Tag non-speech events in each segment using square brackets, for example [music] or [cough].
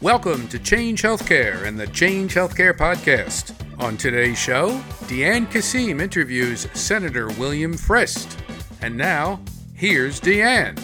Welcome to Change Healthcare and the Change Healthcare Podcast. On today's show, Deanne Kasim interviews Senator William Frist. And now, here's Deanne.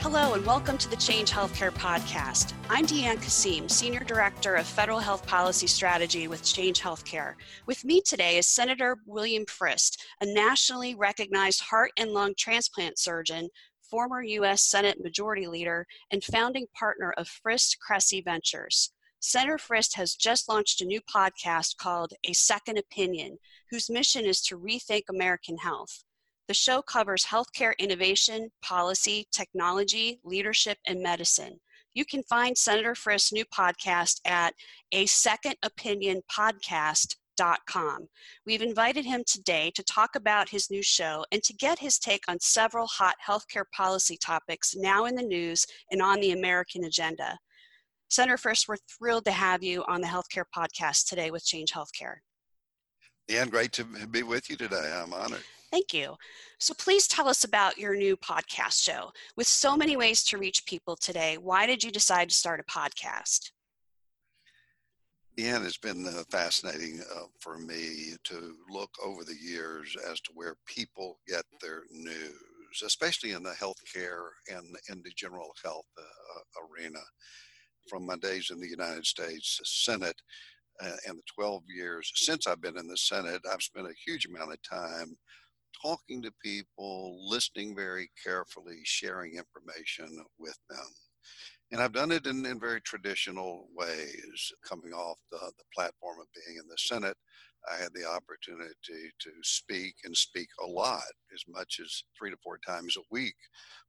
Hello, and welcome to the Change Healthcare Podcast. I'm Deanne Kasim, Senior Director of Federal Health Policy Strategy with Change Healthcare. With me today is Senator William Frist, a nationally recognized heart and lung transplant surgeon, former U.S. Senate Majority Leader, and founding partner of Frist Cressey Ventures. Senator Frist has just launched a new podcast called A Second Opinion, whose mission is to rethink American health. The show covers healthcare innovation, policy, technology, leadership, and medicine. You can find Senator Frist's new podcast at a second opinion podcast.com. We've invited him today to talk about his new show and to get his take on several hot healthcare policy topics now in the news and on the American agenda. Senator Frist, we're thrilled to have you on the Healthcare Podcast today with Change Healthcare. And great to be with you today. I'm honored. Thank you. So please tell us about your new podcast show. With so many ways to reach people today, why did you decide to start a podcast? Yeah, it's been uh, fascinating uh, for me to look over the years as to where people get their news, especially in the healthcare and in the general health uh, arena. From my days in the United States Senate uh, and the 12 years since I've been in the Senate, I've spent a huge amount of time talking to people, listening very carefully, sharing information with them. And I've done it in, in very traditional ways. Coming off the, the platform of being in the Senate, I had the opportunity to speak and speak a lot, as much as three to four times a week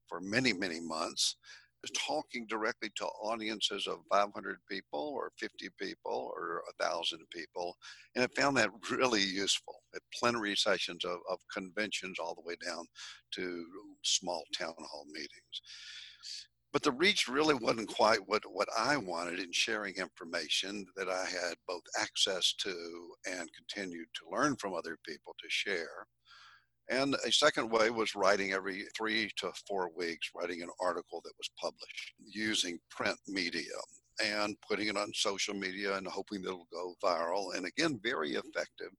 for many, many months talking directly to audiences of 500 people or 50 people or 1,000 people. And I found that really useful at plenary sessions of, of conventions all the way down to small town hall meetings. But the reach really wasn't quite what, what I wanted in sharing information that I had both access to and continued to learn from other people to share. And a second way was writing every three to four weeks, writing an article that was published using print media and putting it on social media and hoping that it'll go viral. And again, very mm-hmm. effective,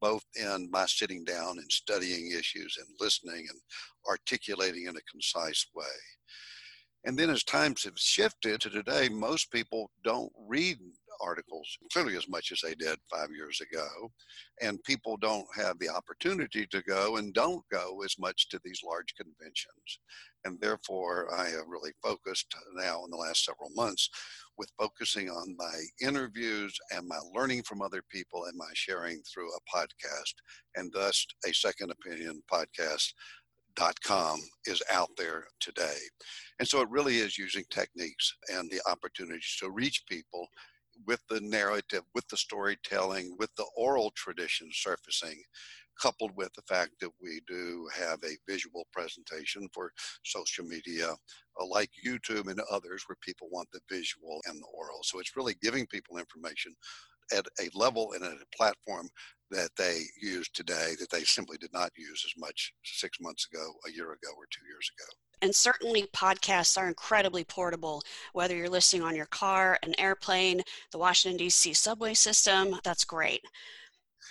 both in my sitting down and studying issues and listening and articulating in a concise way. And then as times have shifted to today, most people don't read articles clearly as much as they did five years ago. And people don't have the opportunity to go and don't go as much to these large conventions. And therefore, I have really focused now in the last several months with focusing on my interviews and my learning from other people and my sharing through a podcast. And thus, a second opinion podcast com is out there today. And so it really is using techniques and the opportunities to reach people with the narrative, with the storytelling, with the oral tradition surfacing, coupled with the fact that we do have a visual presentation for social media uh, like YouTube and others where people want the visual and the oral. So it's really giving people information at a level and at a platform that they use today that they simply did not use as much six months ago, a year ago, or two years ago. And certainly, podcasts are incredibly portable, whether you're listening on your car, an airplane, the Washington, D.C. subway system. That's great.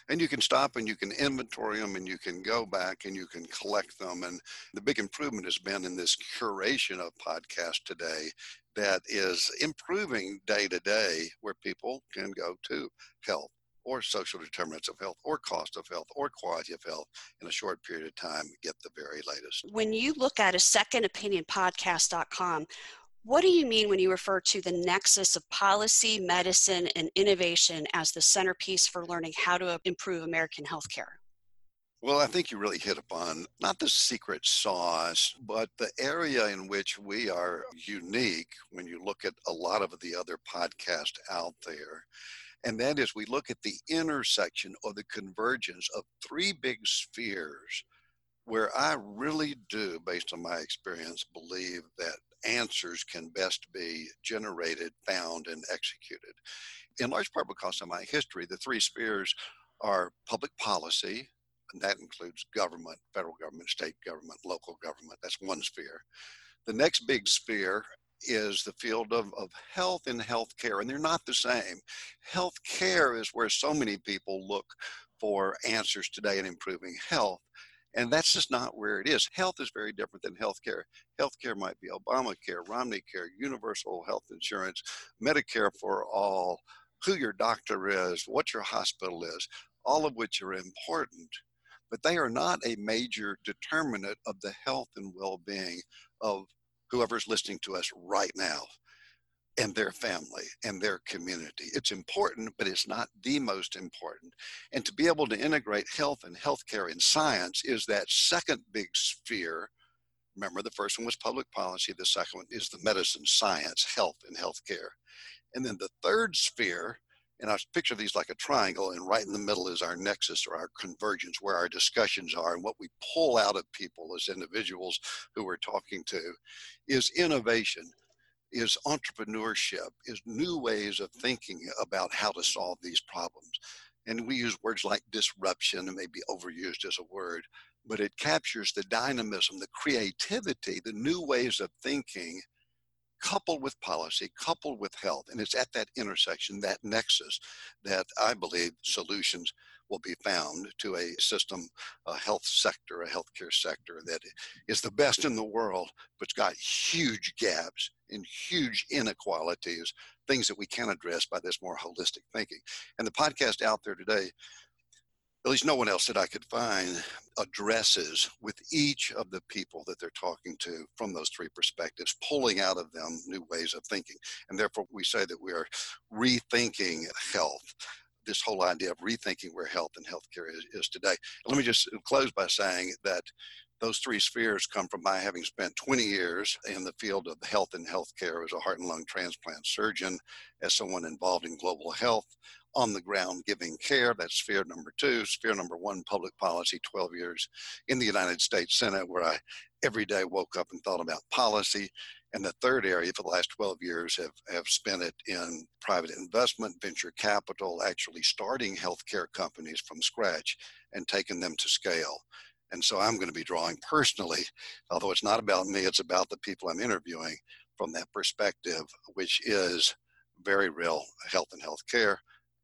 And you can stop and you can inventory them and you can go back and you can collect them. And the big improvement has been in this curation of podcasts today that is improving day to day, where people can go to health or social determinants of health or cost of health or quality of health in a short period of time get the very latest. When you look at a second opinion podcast.com, what do you mean when you refer to the nexus of policy, medicine, and innovation as the centerpiece for learning how to improve American healthcare? Well, I think you really hit upon not the secret sauce, but the area in which we are unique when you look at a lot of the other podcasts out there and that is we look at the intersection or the convergence of three big spheres where I really do, based on my experience, believe that answers can best be generated, found, and executed. In large part because of my history, the three spheres are public policy, and that includes government, federal government, state government, local government. That's one sphere. The next big sphere is the field of, of health and healthcare, and they're not the same. Healthcare is where so many people look for answers today in improving health. And that's just not where it is. Health is very different than healthcare. Healthcare might be Obamacare, Romney Care, universal health insurance, Medicare for all, who your doctor is, what your hospital is, all of which are important, but they are not a major determinant of the health and well being of whoever's listening to us right now and their family and their community. It's important, but it's not the most important. And to be able to integrate health and healthcare in science is that second big sphere. Remember, the first one was public policy, the second one is the medicine, science, health, and healthcare. And then the third sphere, and I picture these like a triangle, and right in the middle is our nexus or our convergence, where our discussions are and what we pull out of people as individuals who we're talking to, is innovation, is entrepreneurship, is new ways of thinking about how to solve these problems. And we use words like disruption, and maybe overused as a word, but it captures the dynamism, the creativity, the new ways of thinking coupled with policy, coupled with health. And it's at that intersection, that nexus, that I believe solutions will be found to a system, a health sector, a healthcare sector that is the best in the world, but's got huge gaps and huge inequalities, things that we can address by this more holistic thinking. And the podcast out there today at least no one else that I could find addresses with each of the people that they're talking to from those three perspectives, pulling out of them new ways of thinking. And therefore, we say that we are rethinking health. This whole idea of rethinking where health and healthcare is, is today. Let me just close by saying that those three spheres come from my having spent 20 years in the field of health and healthcare as a heart and lung transplant surgeon, as someone involved in global health, on the ground giving care. That's sphere number two. Sphere number one, public policy, 12 years in the United States Senate, where I every day woke up and thought about policy. And the third area for the last 12 years have, have spent it in private investment, venture capital, actually starting healthcare companies from scratch and taking them to scale. And so I'm going to be drawing personally, [laughs] although it's not about me, it's about the people I'm interviewing from that perspective, which is very real health and healthcare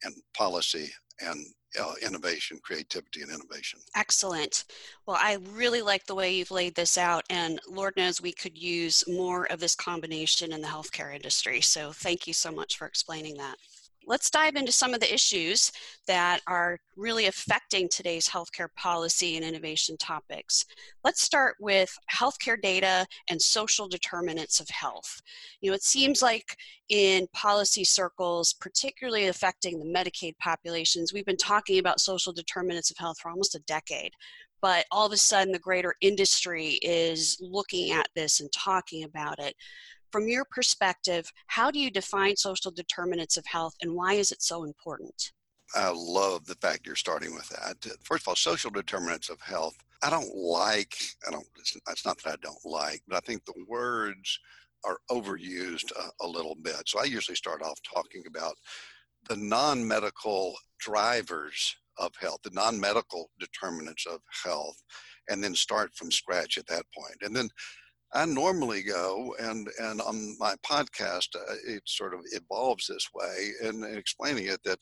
and policy and uh, innovation, creativity, and innovation. Excellent. Well, I really like the way you've laid this out, and Lord knows we could use more of this combination in the healthcare industry. So, thank you so much for explaining that let's dive into some of the issues that are really affecting today's healthcare policy and innovation topics. Let's start with healthcare data and social determinants of health. You know, it seems like in policy circles, particularly affecting the Medicaid populations, we've been talking about social determinants of health for almost a decade. But all of a sudden, the greater industry is looking at this and talking about it from your perspective, how do you define social determinants of health and why is it so important? I love the fact you're starting with that. First of all, social determinants of health. I don't like, I don't, it's not that I don't like, but I think the words are overused a, a little bit. So I usually start off talking about the non medical drivers of health, the non medical determinants of health, and then start from scratch at that point. And then I normally go and and on my podcast uh, it sort of evolves this way and, explaining it that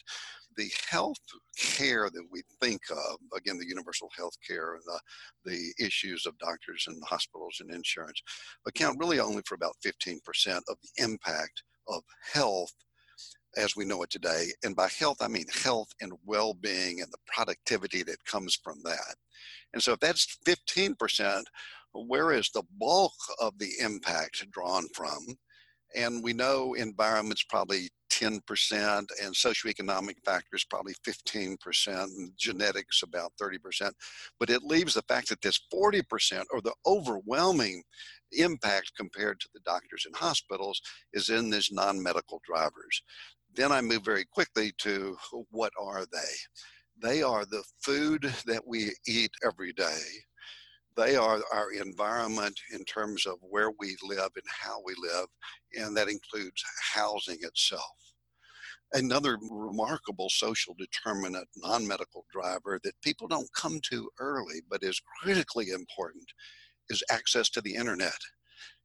the health care that we think of again the universal health care and the, the issues of doctors and hospitals and insurance account really only for about 15% of the impact of health as we know it today. And by health i mean health and well-being and the productivity that comes from that. And so if that's 15% where is the bulk of the impact drawn from? And we know environment's probably 10% and socioeconomic factors probably 15% and genetics about 30%. But it leaves the fact that this 40% or the overwhelming impact compared to the doctors and hospitals is in these non-medical drivers. Then I move very quickly to what are they? They are the food that we eat every day they are our environment in terms of where we live and how we live, and that includes housing itself. Another remarkable social determinant, non medical driver that people don't come to early but is critically important is access to the internet.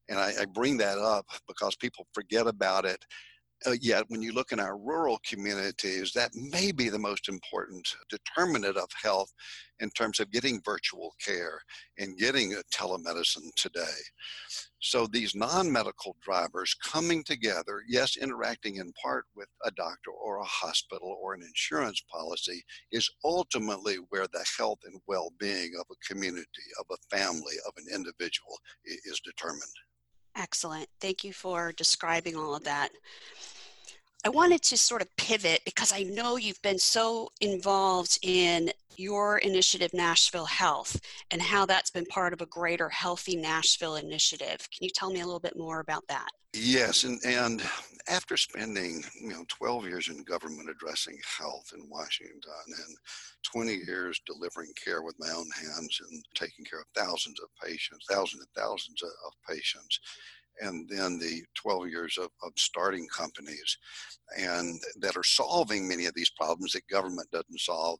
And I, I bring that up because people forget about it uh, yet, when you look in our rural communities, that may be the most important determinant of health in terms of getting virtual care and getting telemedicine today. So, these non medical drivers coming together, yes, interacting in part with a doctor or a hospital or an insurance policy, is ultimately where the health and well being of a community, of a family, of an individual is determined. Excellent. Thank you for describing all of that. I wanted to sort of pivot because I know you've been so involved in your initiative, Nashville Health, and how that's been part of a greater Healthy Nashville initiative. Can you tell me a little bit more about that? Yes, and, and after spending you know 12 years in government addressing health in Washington and 20 years delivering care with my own hands and taking care of thousands of patients, thousands and thousands of, patients, and then the 12 years of, of starting companies and that are solving many of these problems that government doesn't solve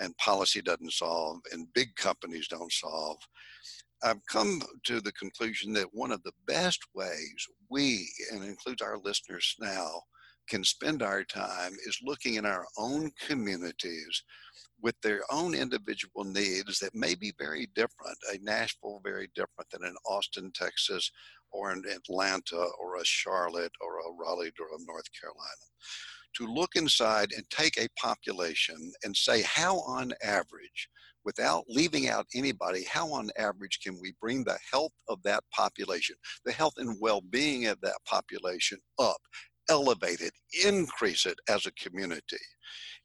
and policy doesn't solve and big companies don't solve. I've come to the conclusion that one of the best ways we, and includes our listeners now, can spend our time is looking in our own communities with their own individual needs that may be very different. A Nashville very different than an Austin, Texas, or an Atlanta, or a Charlotte, or a Raleigh, Durham, North Carolina. To look inside and take a population and say how, on average, without leaving out anybody, how on average can we bring the health of that population, the health and well being of that population up, elevate it, increase it as a community?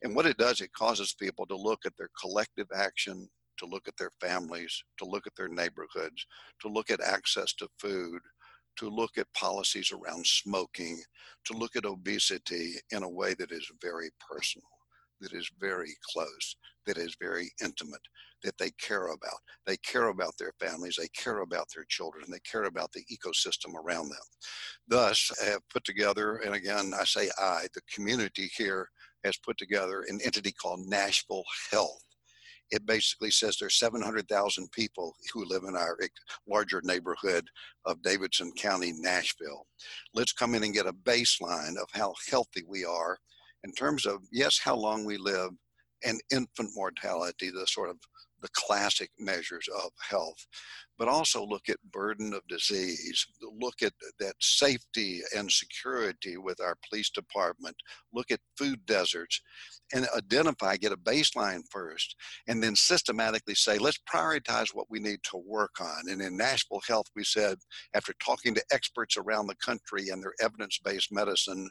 And what it does, it causes people to look at their collective action, to look at their families, to look at their neighborhoods, to look at access to food, to look at policies around smoking, to look at obesity in a way that is very personal, that is very close, that is very intimate, that they care about. They care about their families, they care about their children, they care about the ecosystem around them. Thus, I have put together, and again, I say I, the community here has put together an entity called Nashville Health. It basically says there's 700,000 people who live in our larger neighborhood of Davidson County, Nashville. Let's come in and get a baseline of how healthy we are in terms of, yes, how long we live and infant mortality, the sort of the classic measures of health, but also look at burden of disease, look at that safety and security with our police department, look at food deserts, and identify, get a baseline first, and then systematically say, let's prioritize what we need to work on. And in Nashville Health, we said, after talking to experts around the country and their evidence based medicine,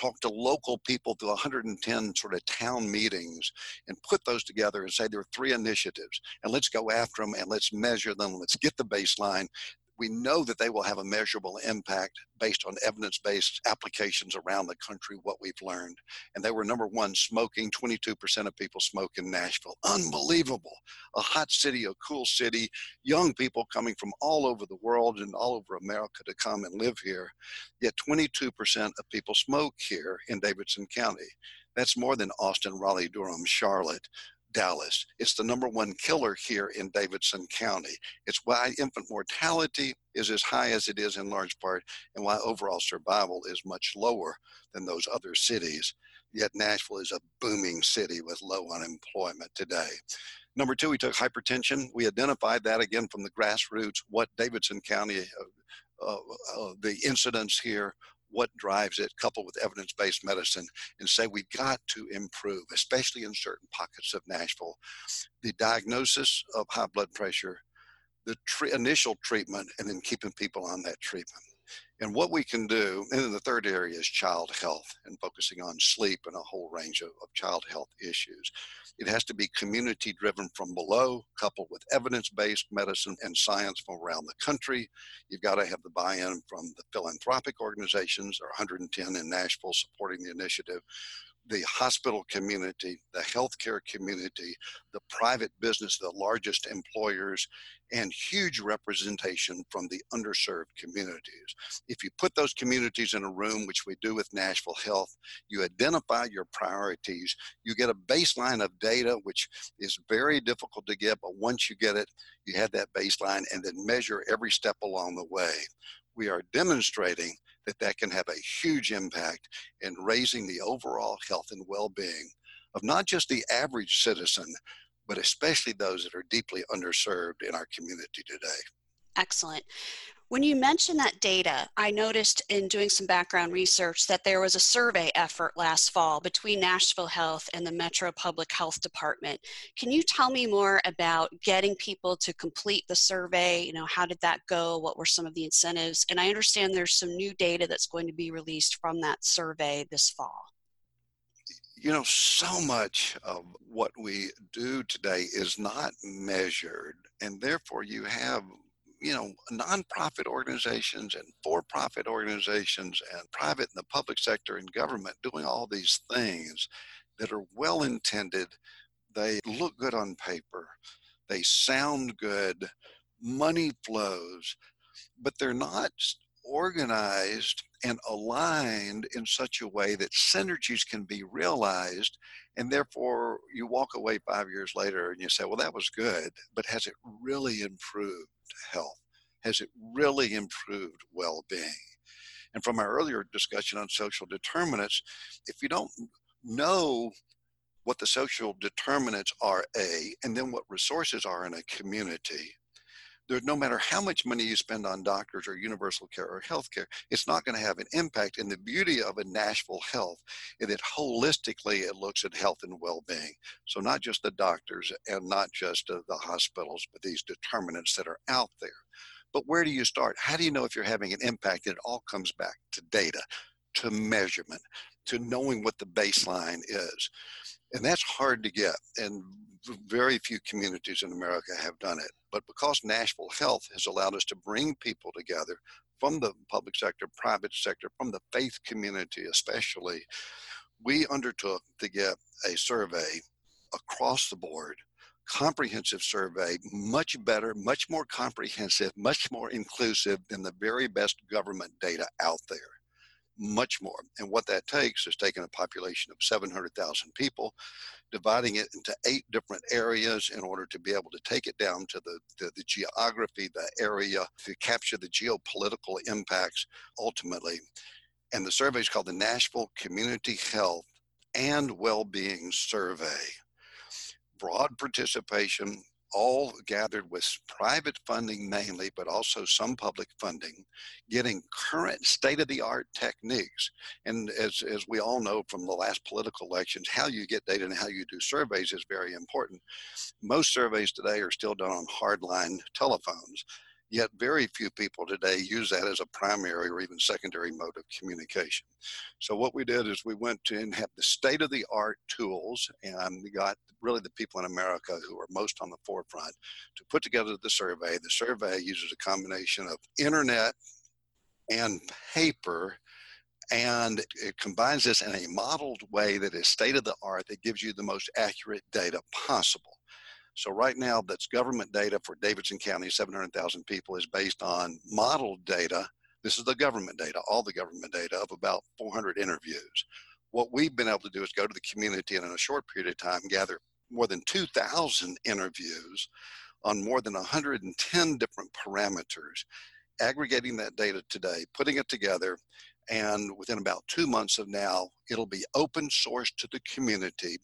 talk to local people through 110 sort of town meetings and put those together and say there are three initiatives and let's go after them and let's measure them. Let's get the baseline we know that they will have a measurable impact based on evidence based applications around the country, what we've learned. And they were number one, smoking. 22% of people smoke in Nashville. Unbelievable. A hot city, a cool city, young people coming from all over the world and all over America to come and live here. Yet 22% of people smoke here in Davidson County. That's more than Austin, Raleigh, Durham, Charlotte, Dallas. It's the number one killer here in Davidson County. It's why infant mortality is as high as it is in large part, and why overall survival is much lower than those other cities. Yet Nashville is a booming city with low unemployment today. Number two, we took hypertension. We identified that again from the grassroots, what Davidson County, uh, uh, uh, the incidents here, what drives it, coupled with evidence based medicine, and say we've got to improve, especially in certain pockets of Nashville. The diagnosis of high blood pressure, the initial treatment, and then keeping people on that treatment and what we can do. And then the third area is child health and focusing on sleep and a whole range of, of child health issues. It has to be community driven from below, coupled with evidence based medicine and science from around the country. You've got to have the buy in from the philanthropic organizations, or 110 in Nashville supporting the initiative the hospital community, the healthcare community, the private business, the largest employers, and huge representation from the underserved communities. If you put those communities in a room, which we do with Nashville Health, you identify your priorities, you get a baseline of data, which is very difficult to get, but once you get it, you have that baseline and then measure every step along the way. we are demonstrating that that can have a huge impact in raising the overall health and well-being of not just the average citizen, but especially those that are deeply underserved in our community today. Excellent. When you mentioned that data, I noticed in doing some background research that there was a survey effort last fall between Nashville Health and the Metro Public Health Department. Can you tell me more about getting people to complete the survey? You know, how did that go? What were some of the incentives? And I understand there's some new data that's going to be released from that survey this fall. You know, so much of what we do today is not measured, and therefore you have you know, nonprofit organizations and for profit organizations and private and the public sector and government doing all these things that are well intended. They look good on paper, they sound good, money flows, but they're not organized and aligned in such a way that synergies can be realized. And therefore, you walk away five years later and you say, well, that was good, but has it really improved health? Has it really improved well being? And from our earlier discussion on social determinants, if you don't know what the social determinants are, A, and then what resources are in a community, there's no matter how much money you spend on doctors or universal care or health care, it's not going to have an impact. And the beauty of a Nashville Health is that holistically it looks at health and well-being. So not just the doctors and not just uh, the hospitals, but these determinants that are out there. But where do you start? How do you know if you're having an impact? It all comes back to data, to measurement, to knowing what the baseline is. And that's hard to get. And very few communities in America have done it. But because Nashville Health has allowed us to bring people together from the public sector, private sector, from the faith community especially, we undertook to get a survey across the board comprehensive survey, much better, much more comprehensive, much more inclusive than the very best government data out there much more. And what that takes is taking a population of 700,000 people, dividing it into eight different areas in order to be able to take it down to the, the, the geography, the area, to capture the geopolitical impacts ultimately. And the survey is called the Nashville Community Health and Wellbeing Survey. Broad participation, all gathered with private funding mainly, but also some public funding, getting current state of the art techniques. And as, as we all know from the last political elections, how you get data and how you do surveys is very important. Most surveys today are still done on hardline telephones. Yet very few people today use that as a primary or even secondary mode of communication. So what we did is we went to and have the state of the art tools and we got really the people in America who are most on the forefront to put together the survey. The survey uses a combination of internet and paper and it combines this in a modeled way that is state of the art that gives you the most accurate data possible. So right now, that's government data for Davidson County, 700,000 people, is based on modeled data. This is the government data, all the government data of about 400 interviews. What we've been able to do is go to the community and in a short period of time gather more than 2,000 interviews on more than 110 different parameters, aggregating that data today, putting it together, and within about two months of now, it'll be open source to the community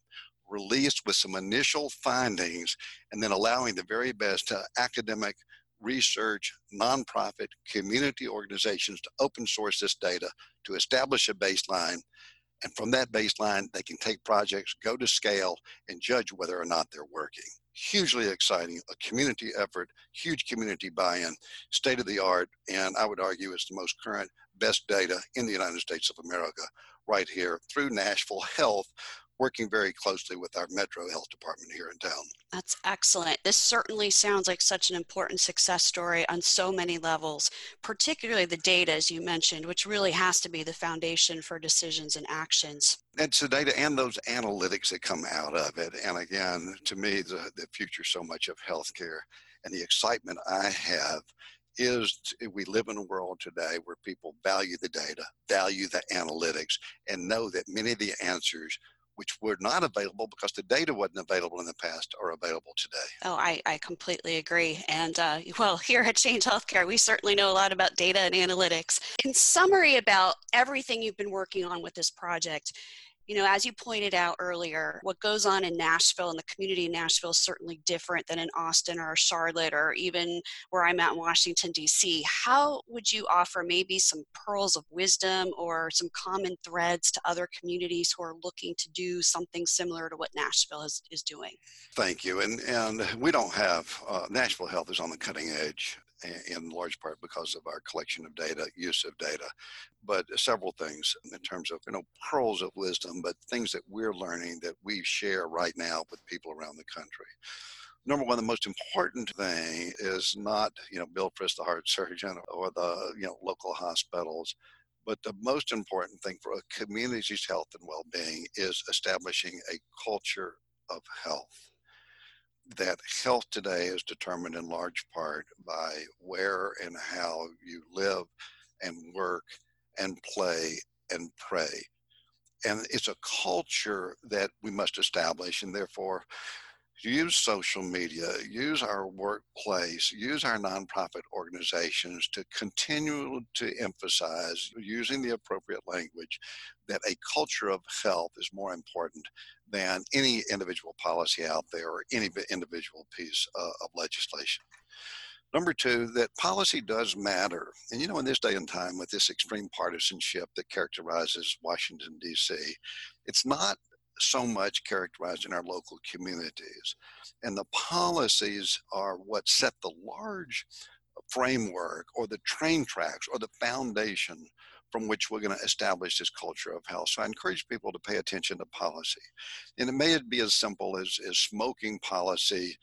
released with some initial findings and then allowing the very best uh, academic research, nonprofit, community organizations to open source this data to establish a baseline. And from that baseline, they can take projects, go to scale, and judge whether or not they're working. Hugely exciting, a community effort, huge community buy in, state of the art, and I would argue it's the most current, best data in the United States of America right here through Nashville Health, working very closely with our Metro Health Department here in town. That's excellent. This certainly sounds like such an important success story on so many levels, particularly the data, as you mentioned, which really has to be the foundation for decisions and actions. It's the data and those analytics that come out of it. And again, to me, the, the future so much of healthcare and the excitement I have is we live in a world today where people value the data, value the analytics, and know that many of the answers which were not available because the data wasn't available in the past are available today. Oh, I, I completely agree. And uh, [laughs] well, here at Change Healthcare, we certainly know a lot about data and analytics. In summary, about everything you've been working on with this project, you know, as you pointed out earlier, what goes on in Nashville and the community in Nashville is certainly different than in Austin or Charlotte or even where I'm at in Washington, D.C. How would you offer maybe some pearls of wisdom or some common threads to other communities who are looking to do something similar to what Nashville is, is doing? Thank you. And, and we don't have, uh, Nashville Health is on the cutting edge in large part because of our collection of data, use of data, but several things in terms of, you know, pearls of wisdom, but things that we're learning that we share right now with people around the country. Number one, the most important thing is not, you know, Bill Frist, the heart surgeon, or the, you know, local hospitals, but the most important thing for a community's health and well-being is establishing a culture of health that health today is determined in large part by where and how you live and work and play and pray. And it's a culture that we must establish, and therefore, use social media, use our workplace, use our nonprofit organizations to continue to emphasize, using the appropriate language, that a culture of health is more important than any individual policy out there or any individual piece uh, of legislation. Number two, that policy does matter. And you know, in this day and time, with this extreme partisanship that characterizes Washington, D.C., it's not so much characterized in our local communities. And the policies are what set the large framework or the train tracks or the foundation from which we're going to establish this culture of health. So I encourage people to pay attention to policy. And it may be as simple as, as smoking policy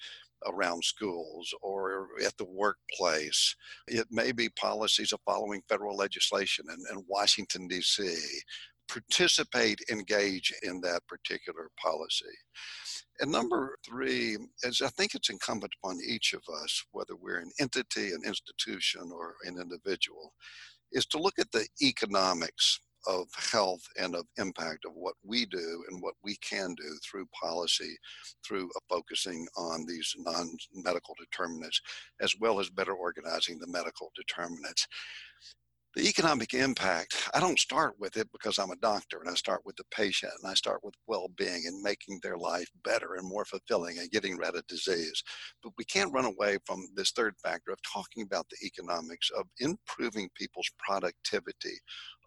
around schools or at the workplace. It may be policies of following federal legislation in, in Washington, D.C participate, engage in that particular policy. And number three is I think it's incumbent upon each of us, whether we're an entity, an institution, or an individual, is to look at the economics of health and of impact of what we do and what we can do through policy, through focusing on these non medical determinants, as well as better organizing the medical determinants the economic impact, I don't start with it because I'm a doctor and I start with the patient and I start with well being and making their life better and more fulfilling and getting rid of disease. But we can't run away from this third factor of talking about the economics, of improving people's productivity,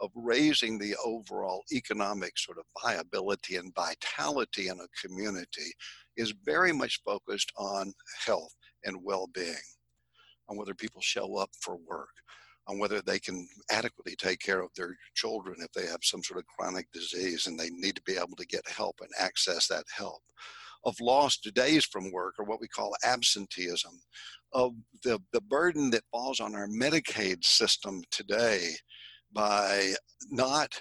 of raising the overall economic sort of viability and vitality in a community is very much focused on health and well being, on whether people show up for work on whether they can adequately take care of their children if they have some sort of chronic disease and they need to be able to get help and access that help. Of lost days from work, or what we call absenteeism, of the, the burden that falls on our Medicaid system today by not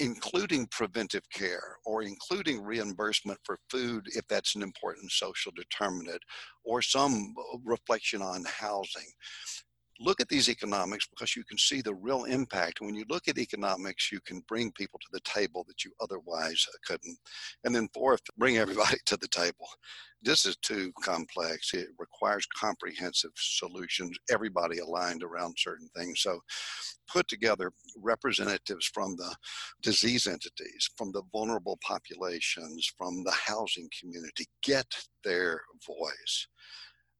including preventive care or including reimbursement for food if that's an important social determinant or some reflection on housing look at these economics because you can see the real impact. When you look at economics, you can bring people to the table that you otherwise uh, couldn't. And then fourth, bring everybody [laughs] to the table. This is too complex. It requires comprehensive solutions, everybody aligned around certain things. So put together representatives from the disease entities, from the vulnerable populations, from the housing community, get their voice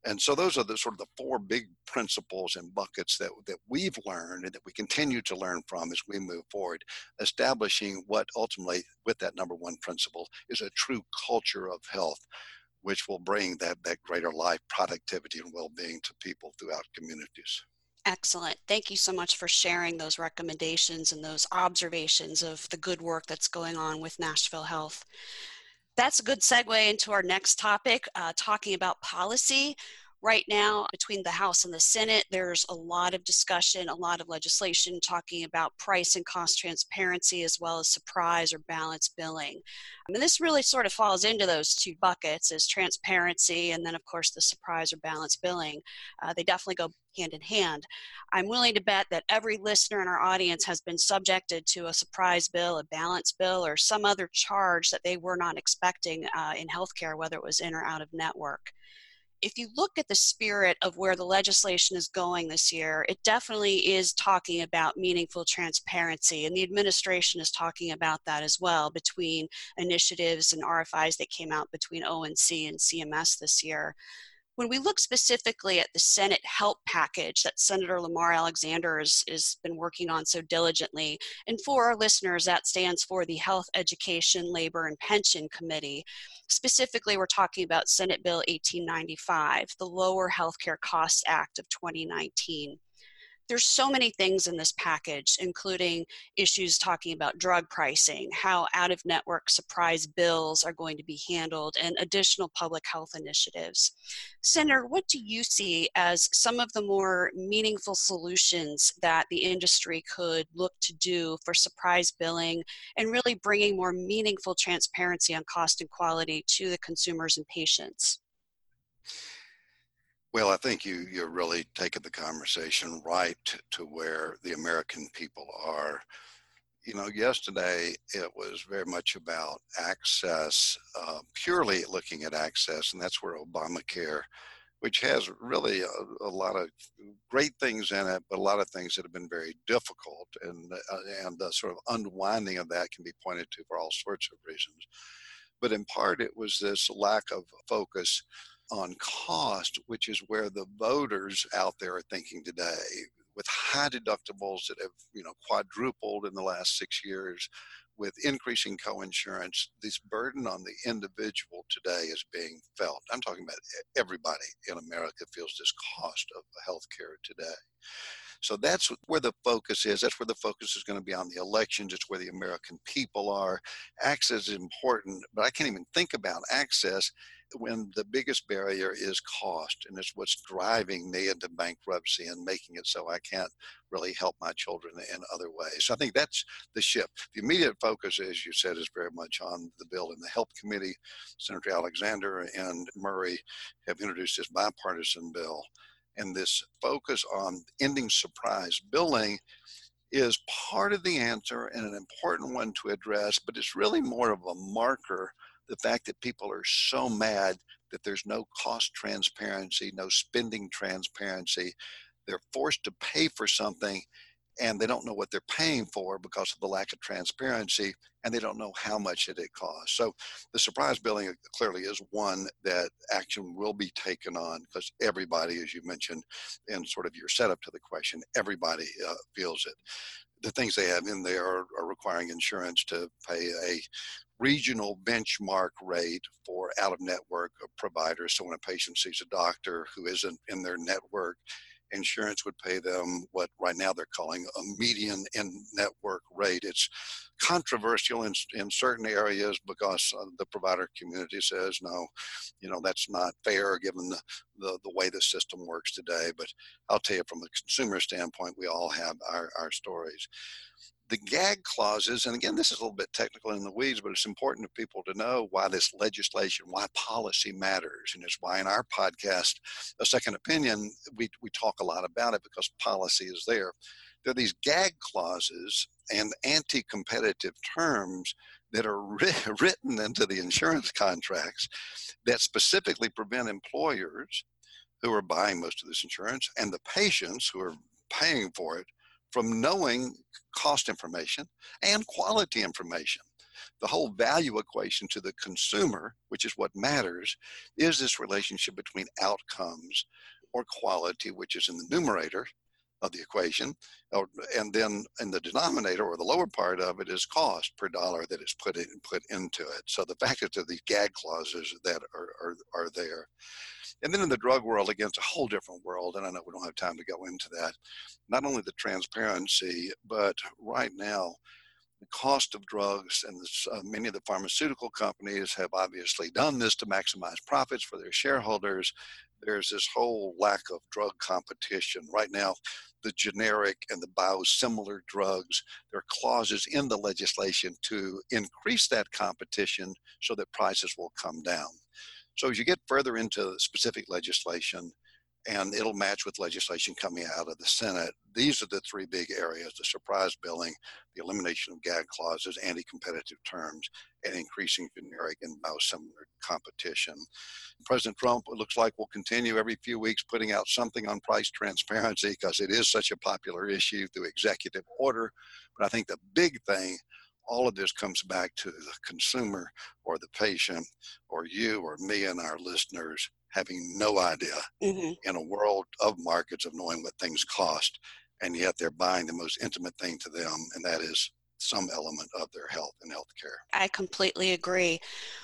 and so those are the sort of the four big principles and buckets that, that we've learned and that we continue to learn from as we move forward, establishing what ultimately, with that number one principle, is a true culture of health, which will bring that, that greater life productivity and well-being to people throughout communities. Excellent. Thank you so much for sharing those recommendations and those observations of the good work that's going on with Nashville Health that's a good segue into our next topic, uh, talking about policy. Right now, between the House and the Senate, there's a lot of discussion, a lot of legislation talking about price and cost transparency as well as surprise or balance billing. I mean, this really sort of falls into those two buckets is transparency and then, of course, the surprise or balance billing. Uh, they definitely go hand in hand. I'm willing to bet that every listener in our audience has been subjected to a surprise bill, a balance bill, or some other charge that they were not expecting uh, in healthcare, whether it was in or out of network if you look at the spirit of where the legislation is going this year, it definitely is talking about meaningful transparency, and the administration is talking about that as well between initiatives and RFIs that came out between ONC and CMS this year. When we look specifically at the Senate help package that Senator Lamar Alexander has, has been working on so diligently, and for our listeners, that stands for the Health, Education, Labor, and Pension Committee. Specifically, we're talking about Senate Bill 1895, the Lower Healthcare Costs Act of 2019 there's so many things in this package, including issues talking about drug pricing, how out of network surprise bills are going to be handled, and additional public health initiatives. Senator, what do you see as some of the more meaningful solutions that the industry could look to do for surprise billing and really bringing more meaningful transparency on cost and quality to the consumers and patients? Well, I think you you're really taking the conversation right to where the American people are. You know, yesterday it was very much about access, uh, purely looking at access, and that's where Obamacare, which has really a, a, lot of great things in it, but a lot of things that have been very difficult, and uh, and the sort of unwinding of that can be pointed to for all sorts of reasons. But in part, it was this lack of focus on cost, which is where the voters out there are thinking today. With high deductibles that have, you know, quadrupled in the last six years, with increasing coinsurance, this burden on the individual today is being felt. I'm talking about eh, everybody in America feels this cost of healthcare today. So that's where the focus is. That's where the focus is going to be on the elections. It's where the American people are. Access is important, but I can't even think about access when the biggest barrier is cost and it's what's driving me into bankruptcy and making it so I can't really help my children in other ways. So I think that's the shift. The immediate focus, as you said, is very much on the bill in the Help Committee. Senator Alexander and Murray have introduced this bipartisan bill. And this focus on ending surprise billing is part of the answer and an important one to address, but it's really more of a marker the fact that people are so mad that there's no cost transparency, no spending transparency. They're forced to pay for something and they don't know what they're paying for because of the lack of transparency and they don't know how much it, it costs. So the surprise billing clearly is one that action will be taken on because everybody, as you mentioned in sort of your setup to the question, everybody uh, feels it. The things they have in there are, are requiring insurance to pay a regional benchmark rate for out of network providers. So when a patient sees a doctor who isn't in their network, insurance would pay them what right now they're calling a median in network rate. It's controversial in, in certain areas because uh, the provider community says, no, you know, that's not fair given the, the, the way the system works today. But I'll tell you from a consumer standpoint, we all have our, our stories the gag clauses, and again, this is a little bit technical in the weeds, but it's important to people to know why this legislation, why policy matters. And it's why in our podcast, A Second Opinion, we, we talk a lot about it because policy is there. There are these gag clauses and anti competitive terms that are [laughs] written into the insurance contracts that specifically prevent employers who are buying most of this insurance and the patients who are paying for it from knowing cost information and quality information. The whole value equation to the consumer, which is what matters, is this relationship between outcomes or quality, which is in the numerator of the equation, and then in the denominator or the lower part of it is cost per dollar that is put in, put into it. So the fact that there are these gag clauses that are, are, are there. And then in the drug world, again, it's a whole different world. And I know we don't have time to go into that. Not only the transparency, but right now, the cost of drugs, and uh, many of the pharmaceutical companies have obviously done this to maximize profits for their shareholders. There's this whole lack of drug competition. Right now, the generic and the biosimilar drugs, there are clauses in the legislation to increase that competition so that prices will come down. So as you get further into specific legislation, and it'll match with legislation coming out of the Senate. These are the three big areas the surprise billing, the elimination of gag clauses, anti competitive terms, and increasing generic and biosimilar competition. President Trump, it looks like, will continue every few weeks putting out something on price transparency because it is such a popular issue through executive order. But I think the big thing all of this comes back to the consumer or the patient or you or me and our listeners having no idea mm-hmm. in a world of markets of knowing what things cost and yet they're buying the most intimate thing to them and that is some element of their health and health care. I completely agree.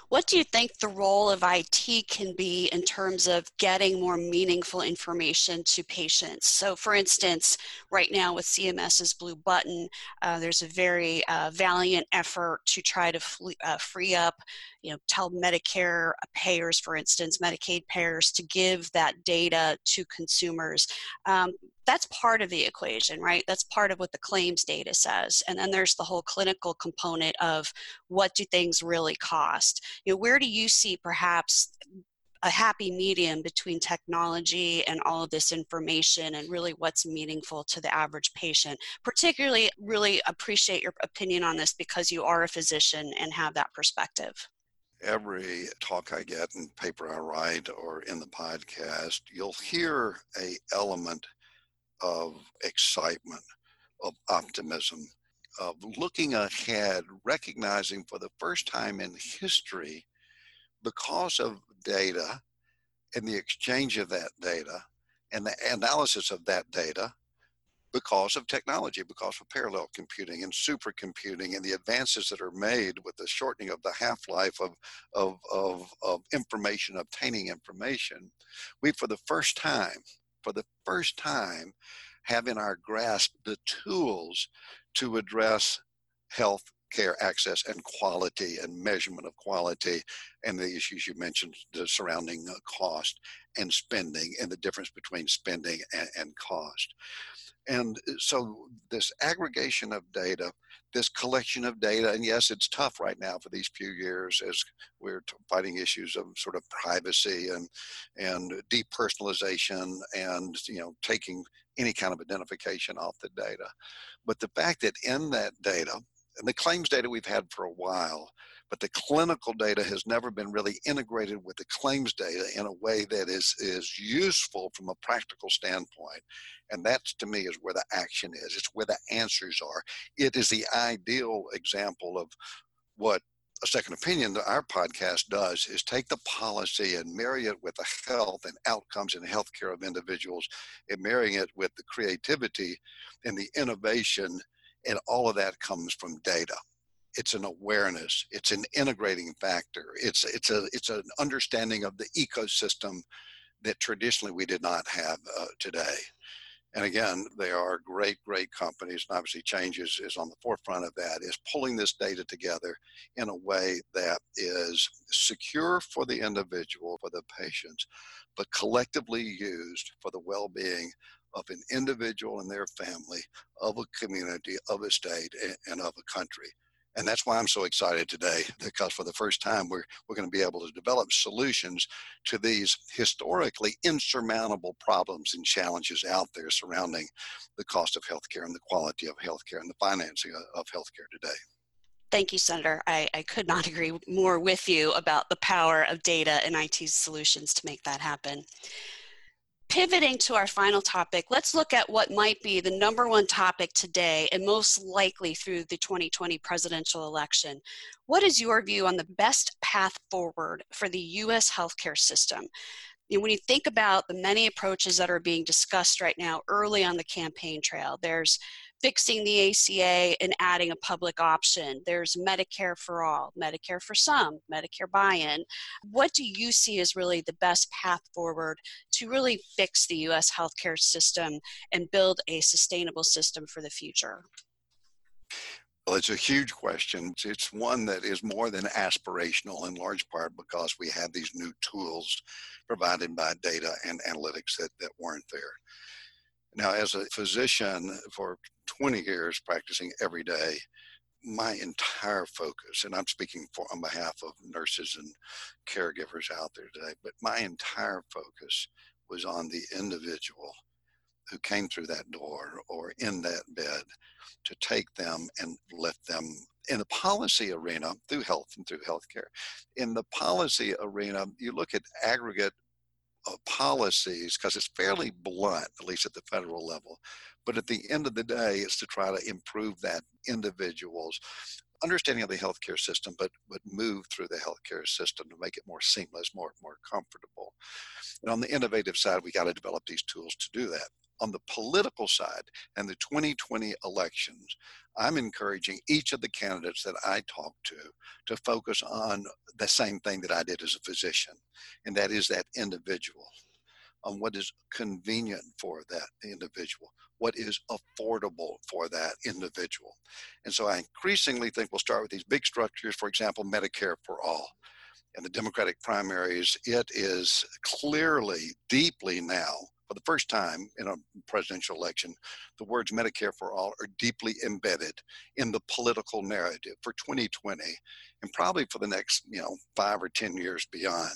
What do you think the role of IT can be in terms of getting more meaningful information to patients? So, for instance, right now with CMS's Blue Button, uh, there's a very uh, valiant effort to try to fl- uh, free up, you know, tell Medicare payers, for instance, Medicaid payers, to give that data to consumers. Um, that's part of the equation, right? That's part of what the claims data says. And then there's the whole clinical component of what do things really cost? You know, where do you see perhaps a happy medium between technology and all of this information and really what's meaningful to the average patient. Particularly, really appreciate your opinion on this because you are a physician and have that perspective. Every talk I get and paper I write or in the podcast, you'll hear a element of excitement, of optimism, of looking ahead, recognizing for the first time in history, because of data and the exchange of that data and the analysis of that data, because of technology, because of parallel computing and supercomputing and the advances that are made with the shortening of the half-life of, of, of, of information, obtaining information, we for the first time for the first time have in our grasp the tools to address health care access and quality and measurement of quality and the issues you mentioned the surrounding uh, cost and spending and the difference between spending and, and cost and uh, so this aggregation of data this collection of data. And yes, it's tough right now for these few years as we're fighting issues of sort of privacy and and depersonalization and you know taking any kind of identification off the data. But the fact that in that data, and the claims data we've had for a while, but the clinical data has never been really integrated with the claims data in a way that is is useful from a practical standpoint. And that to me is where the action is. It's where the answers are. It is the ideal example of what a second opinion that our podcast does is take the policy and marry it with the health and outcomes and healthcare of individuals. And marrying it with the creativity and the innovation and all of that comes from data it's an awareness it's an integrating factor it's it's a it's an understanding of the ecosystem that traditionally we did not have uh, today. And again they are great great companies and obviously changes is on the forefront of that is pulling this data together in a way that is secure for the individual for the patients but collectively used for the well-being of an individual and their family of a community of a state and of a country and that's why I'm so excited today, because for the first time, we're, we're going to be able to develop solutions to these historically insurmountable problems and challenges out there surrounding the cost of healthcare and the quality of healthcare and the financing of healthcare today. Thank you, Senator. I, I could not [laughs] agree more with you about the power of data and IT solutions to make that happen pivoting to our final topic, let's look at what might be the number one topic today and most likely through the 2020 presidential election. What is your view on the best path forward for the US healthcare system? When you think about the many approaches that are being discussed right now early on the campaign trail, there's fixing the ACA and adding a public option. There's Medicare for all, Medicare for some, Medicare buy in. What do you see as really the best path forward to really fix the US healthcare system and build a sustainable system for the future? Well, it's a huge question. It's one that is more than aspirational in large part because we have these new tools provided by data and analytics that, that weren't there. Now, as a physician for 20 years practicing every day, my entire focus, and I'm speaking for on behalf of nurses and caregivers out there today, but my entire focus was on the individual who came through that door or in that bed to take them and lift them in the policy arena through health and through healthcare. In the policy arena, you look at aggregate uh, policies because it's fairly blunt, at least at the federal level. But at the end of the day, it's to try to improve that individual's understanding of the healthcare system, but but move through the healthcare system to make it more seamless, more more comfortable. And on the innovative side, we got to develop these tools to do that on the political side and the 2020 elections, I'm encouraging each of the candidates that I talk to to focus on the same thing that I did as a physician, and that is that individual, on what is convenient for that individual, what is affordable for that individual. And so I increasingly think we'll start with these big structures, for example, Medicare for all. In the Democratic primaries, it is clearly, deeply now for the first time in a presidential election, the words Medicare for all are deeply embedded in the political narrative for 2020 and probably for the next, you know, five or 10 years beyond.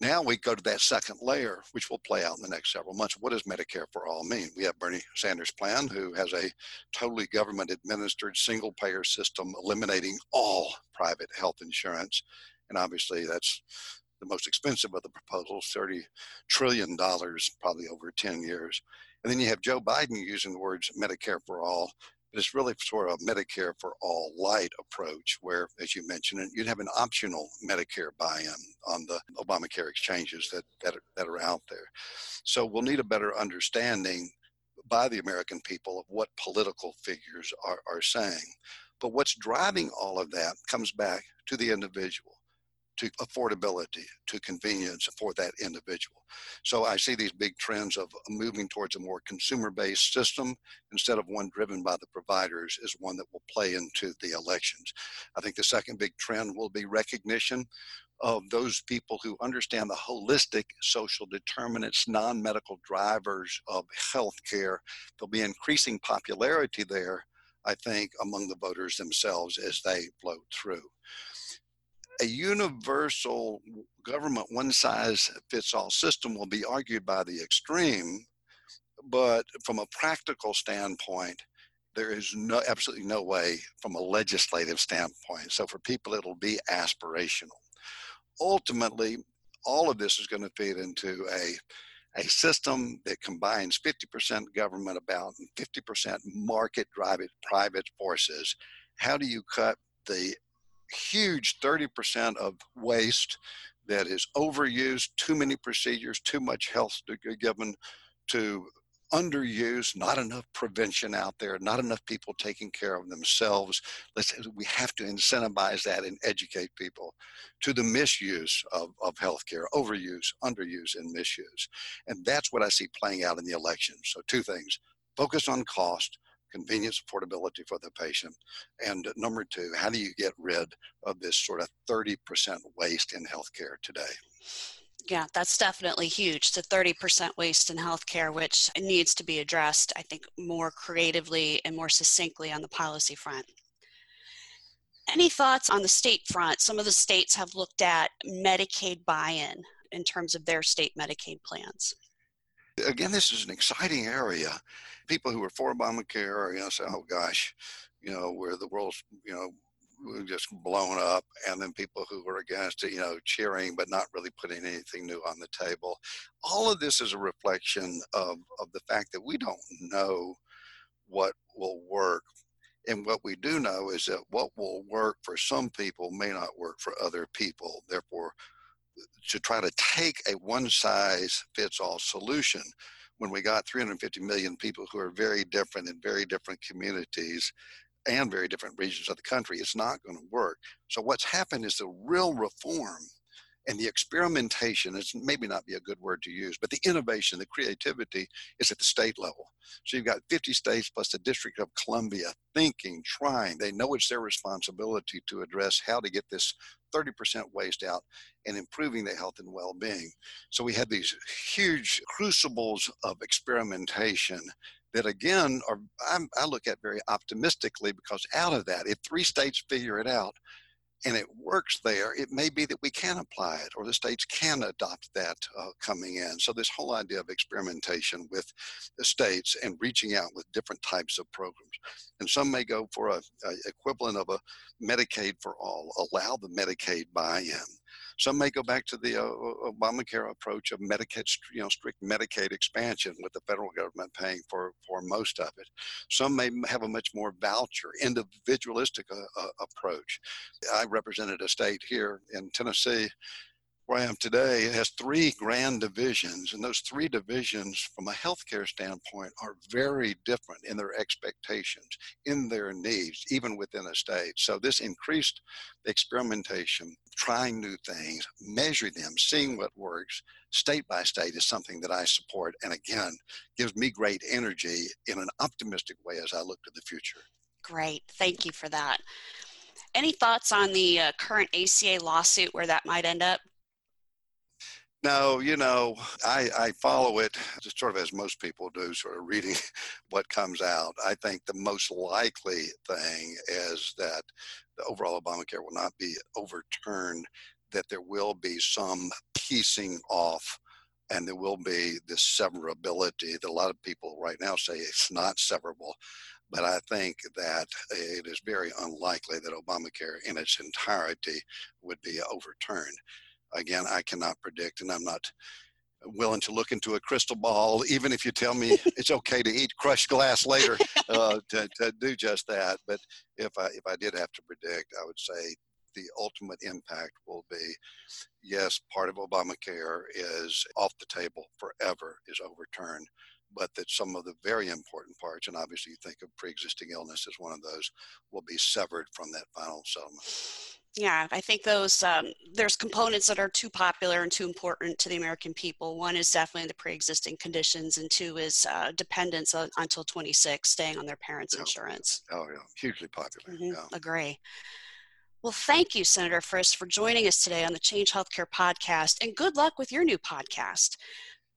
Now we go to that second layer, which will play out in the next several months. What does Medicare for all mean? We have Bernie Sanders' plan, who has a totally government administered single payer system, eliminating all private health insurance. And obviously, that's the most expensive of the proposals, $30 trillion, probably over 10 years. And then you have Joe Biden using the words Medicare for all, but it's really sort of a Medicare for all light approach, where, as you mentioned, you'd have an optional Medicare buy-in on the Obamacare exchanges that, that, are, that are out there. So we'll need a better understanding by the American people of what political figures are, are saying. But what's driving all of that comes back to the individual to affordability, to convenience for that individual. So I see these big trends of uh, moving towards a more consumer based system instead of one driven by the providers is one that will play into the elections. I think the second big trend will be recognition of those people who understand the holistic social determinants, non medical drivers of healthcare. There'll be increasing popularity there, I think, among the voters themselves as they flow through a universal government one size fits all system will be argued by the extreme but from a practical standpoint there is no absolutely no way from a legislative standpoint. So for people it'll be aspirational. Ultimately all of this is going to feed into a a system that combines 50% government about and 50% market driven private forces. How do you cut the huge 30% of waste that is overused, too many procedures, too much health given to underuse, not enough prevention out there, not enough people taking care of themselves. Let's, we have to incentivize that and educate people to the misuse of, of healthcare, overuse, underuse, and misuse. And that's what I see playing out in the election. So two things, focus on cost, convenience, affordability for the patient. And uh, number two, how do you get rid of this sort of 30% waste in healthcare today? Yeah, that's definitely huge. The 30% waste in healthcare, which needs to be addressed, I think, more creatively and more succinctly on the policy front. Any thoughts on the state front? Some of the states have looked at Medicaid buy in in terms of their state Medicaid plans. Again, this is an exciting area. People who are for Obamacare are, you know, say, oh gosh, you know, where the world's, you know, just blown up and then people who are against it you know cheering but not really putting anything new on the table all of this is a reflection of, of the fact that we don't know what will work and what we do know is that what will work for some people may not work for other people therefore to try to take a one size fits all solution when we got 350 million people who are very different in very different communities and very different regions of the country, it's not going to work. So what's happened is the real reform And the experimentation is maybe not be a good word to use, but the innovation, the creativity is at the state level. So you've got 50 states plus the District of Columbia thinking, trying. They know it's their responsibility to address how to get this 30% waste out and improving the health and well-being. So we have these huge crucibles of experimentation that again are I'm, i look at very optimistically because out of that, if three states figure it out, and it works there, it may be that we can apply it or the states can adopt that uh, coming in. So, this whole idea of experimentation with the states and reaching out with different types of programs. And some may go for a, a equivalent of a Medicaid for all, allow the Medicaid buy in. Some may go back to the uh, Obamacare approach of Medicaid, you know, strict Medicaid expansion with the federal government paying for, for most of it. Some may have a much more voucher, individualistic uh, uh, approach. I represented a state here in Tennessee where I am today has three grand divisions, and those three divisions, from a healthcare standpoint, are very different in their expectations, in their needs, even within a state. So this increased experimentation, trying new things, measuring them, seeing what works, state by state, is something that I support, and again, gives me great energy in an optimistic way as I look to the future. Great, thank you for that. Any thoughts on the uh, current ACA lawsuit where that might end up? No, you know, I, I follow it just sort of as most people do, sort of reading [laughs] what comes out. I think the most likely thing is that the overall Obamacare will not be overturned, that there will be some piecing off and there will be this severability that a lot of people right now say it's not severable. But I think that it is very unlikely that Obamacare in its entirety would be overturned again, I cannot predict, and I'm not willing to look into a crystal ball, even if you tell me [laughs] it's okay to eat crushed glass later uh, [laughs] to, to do just that. But if I, if I did have to predict, I would say the ultimate impact will be yes, part of Obamacare is off the table forever, is overturned, but that some of the very important parts, and obviously you think of pre existing illness as one of those, will be severed from that final settlement. Yeah, I think those um, there's components that are too popular and too important to the American people. One is definitely the pre-existing conditions, and two is uh, dependence on, until 26, staying on their parents' yeah. insurance. Oh yeah, hugely popular. Mm-hmm. Yeah. Agree. Well, thank you, Senator Frist, for joining us today on the Change Healthcare podcast, and good luck with your new podcast.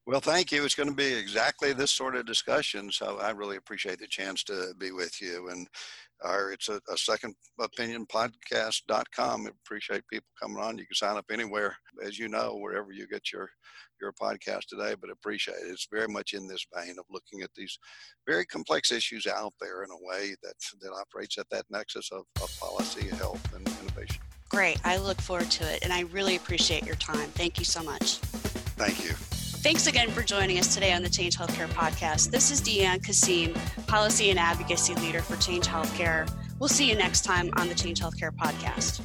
Well, thank you. It's going to be exactly this sort of discussion. So I really appreciate the chance to be with you. And our, it's a, a second opinion podcast.com. I appreciate people coming on. You can sign up anywhere, as you know, wherever you get your, your podcast today, but appreciate it. It's very much in this vein of looking at these very complex issues out there in a way that, that operates at that nexus of, of policy, health, and innovation. Great. I look forward to it. And I really appreciate your time. Thank you so much. Thank you. Thanks again for joining us today on the Change Healthcare podcast. This is Deanne Kasim, Policy and Advocacy Leader for Change Healthcare. We'll see you next time on the Change Healthcare podcast.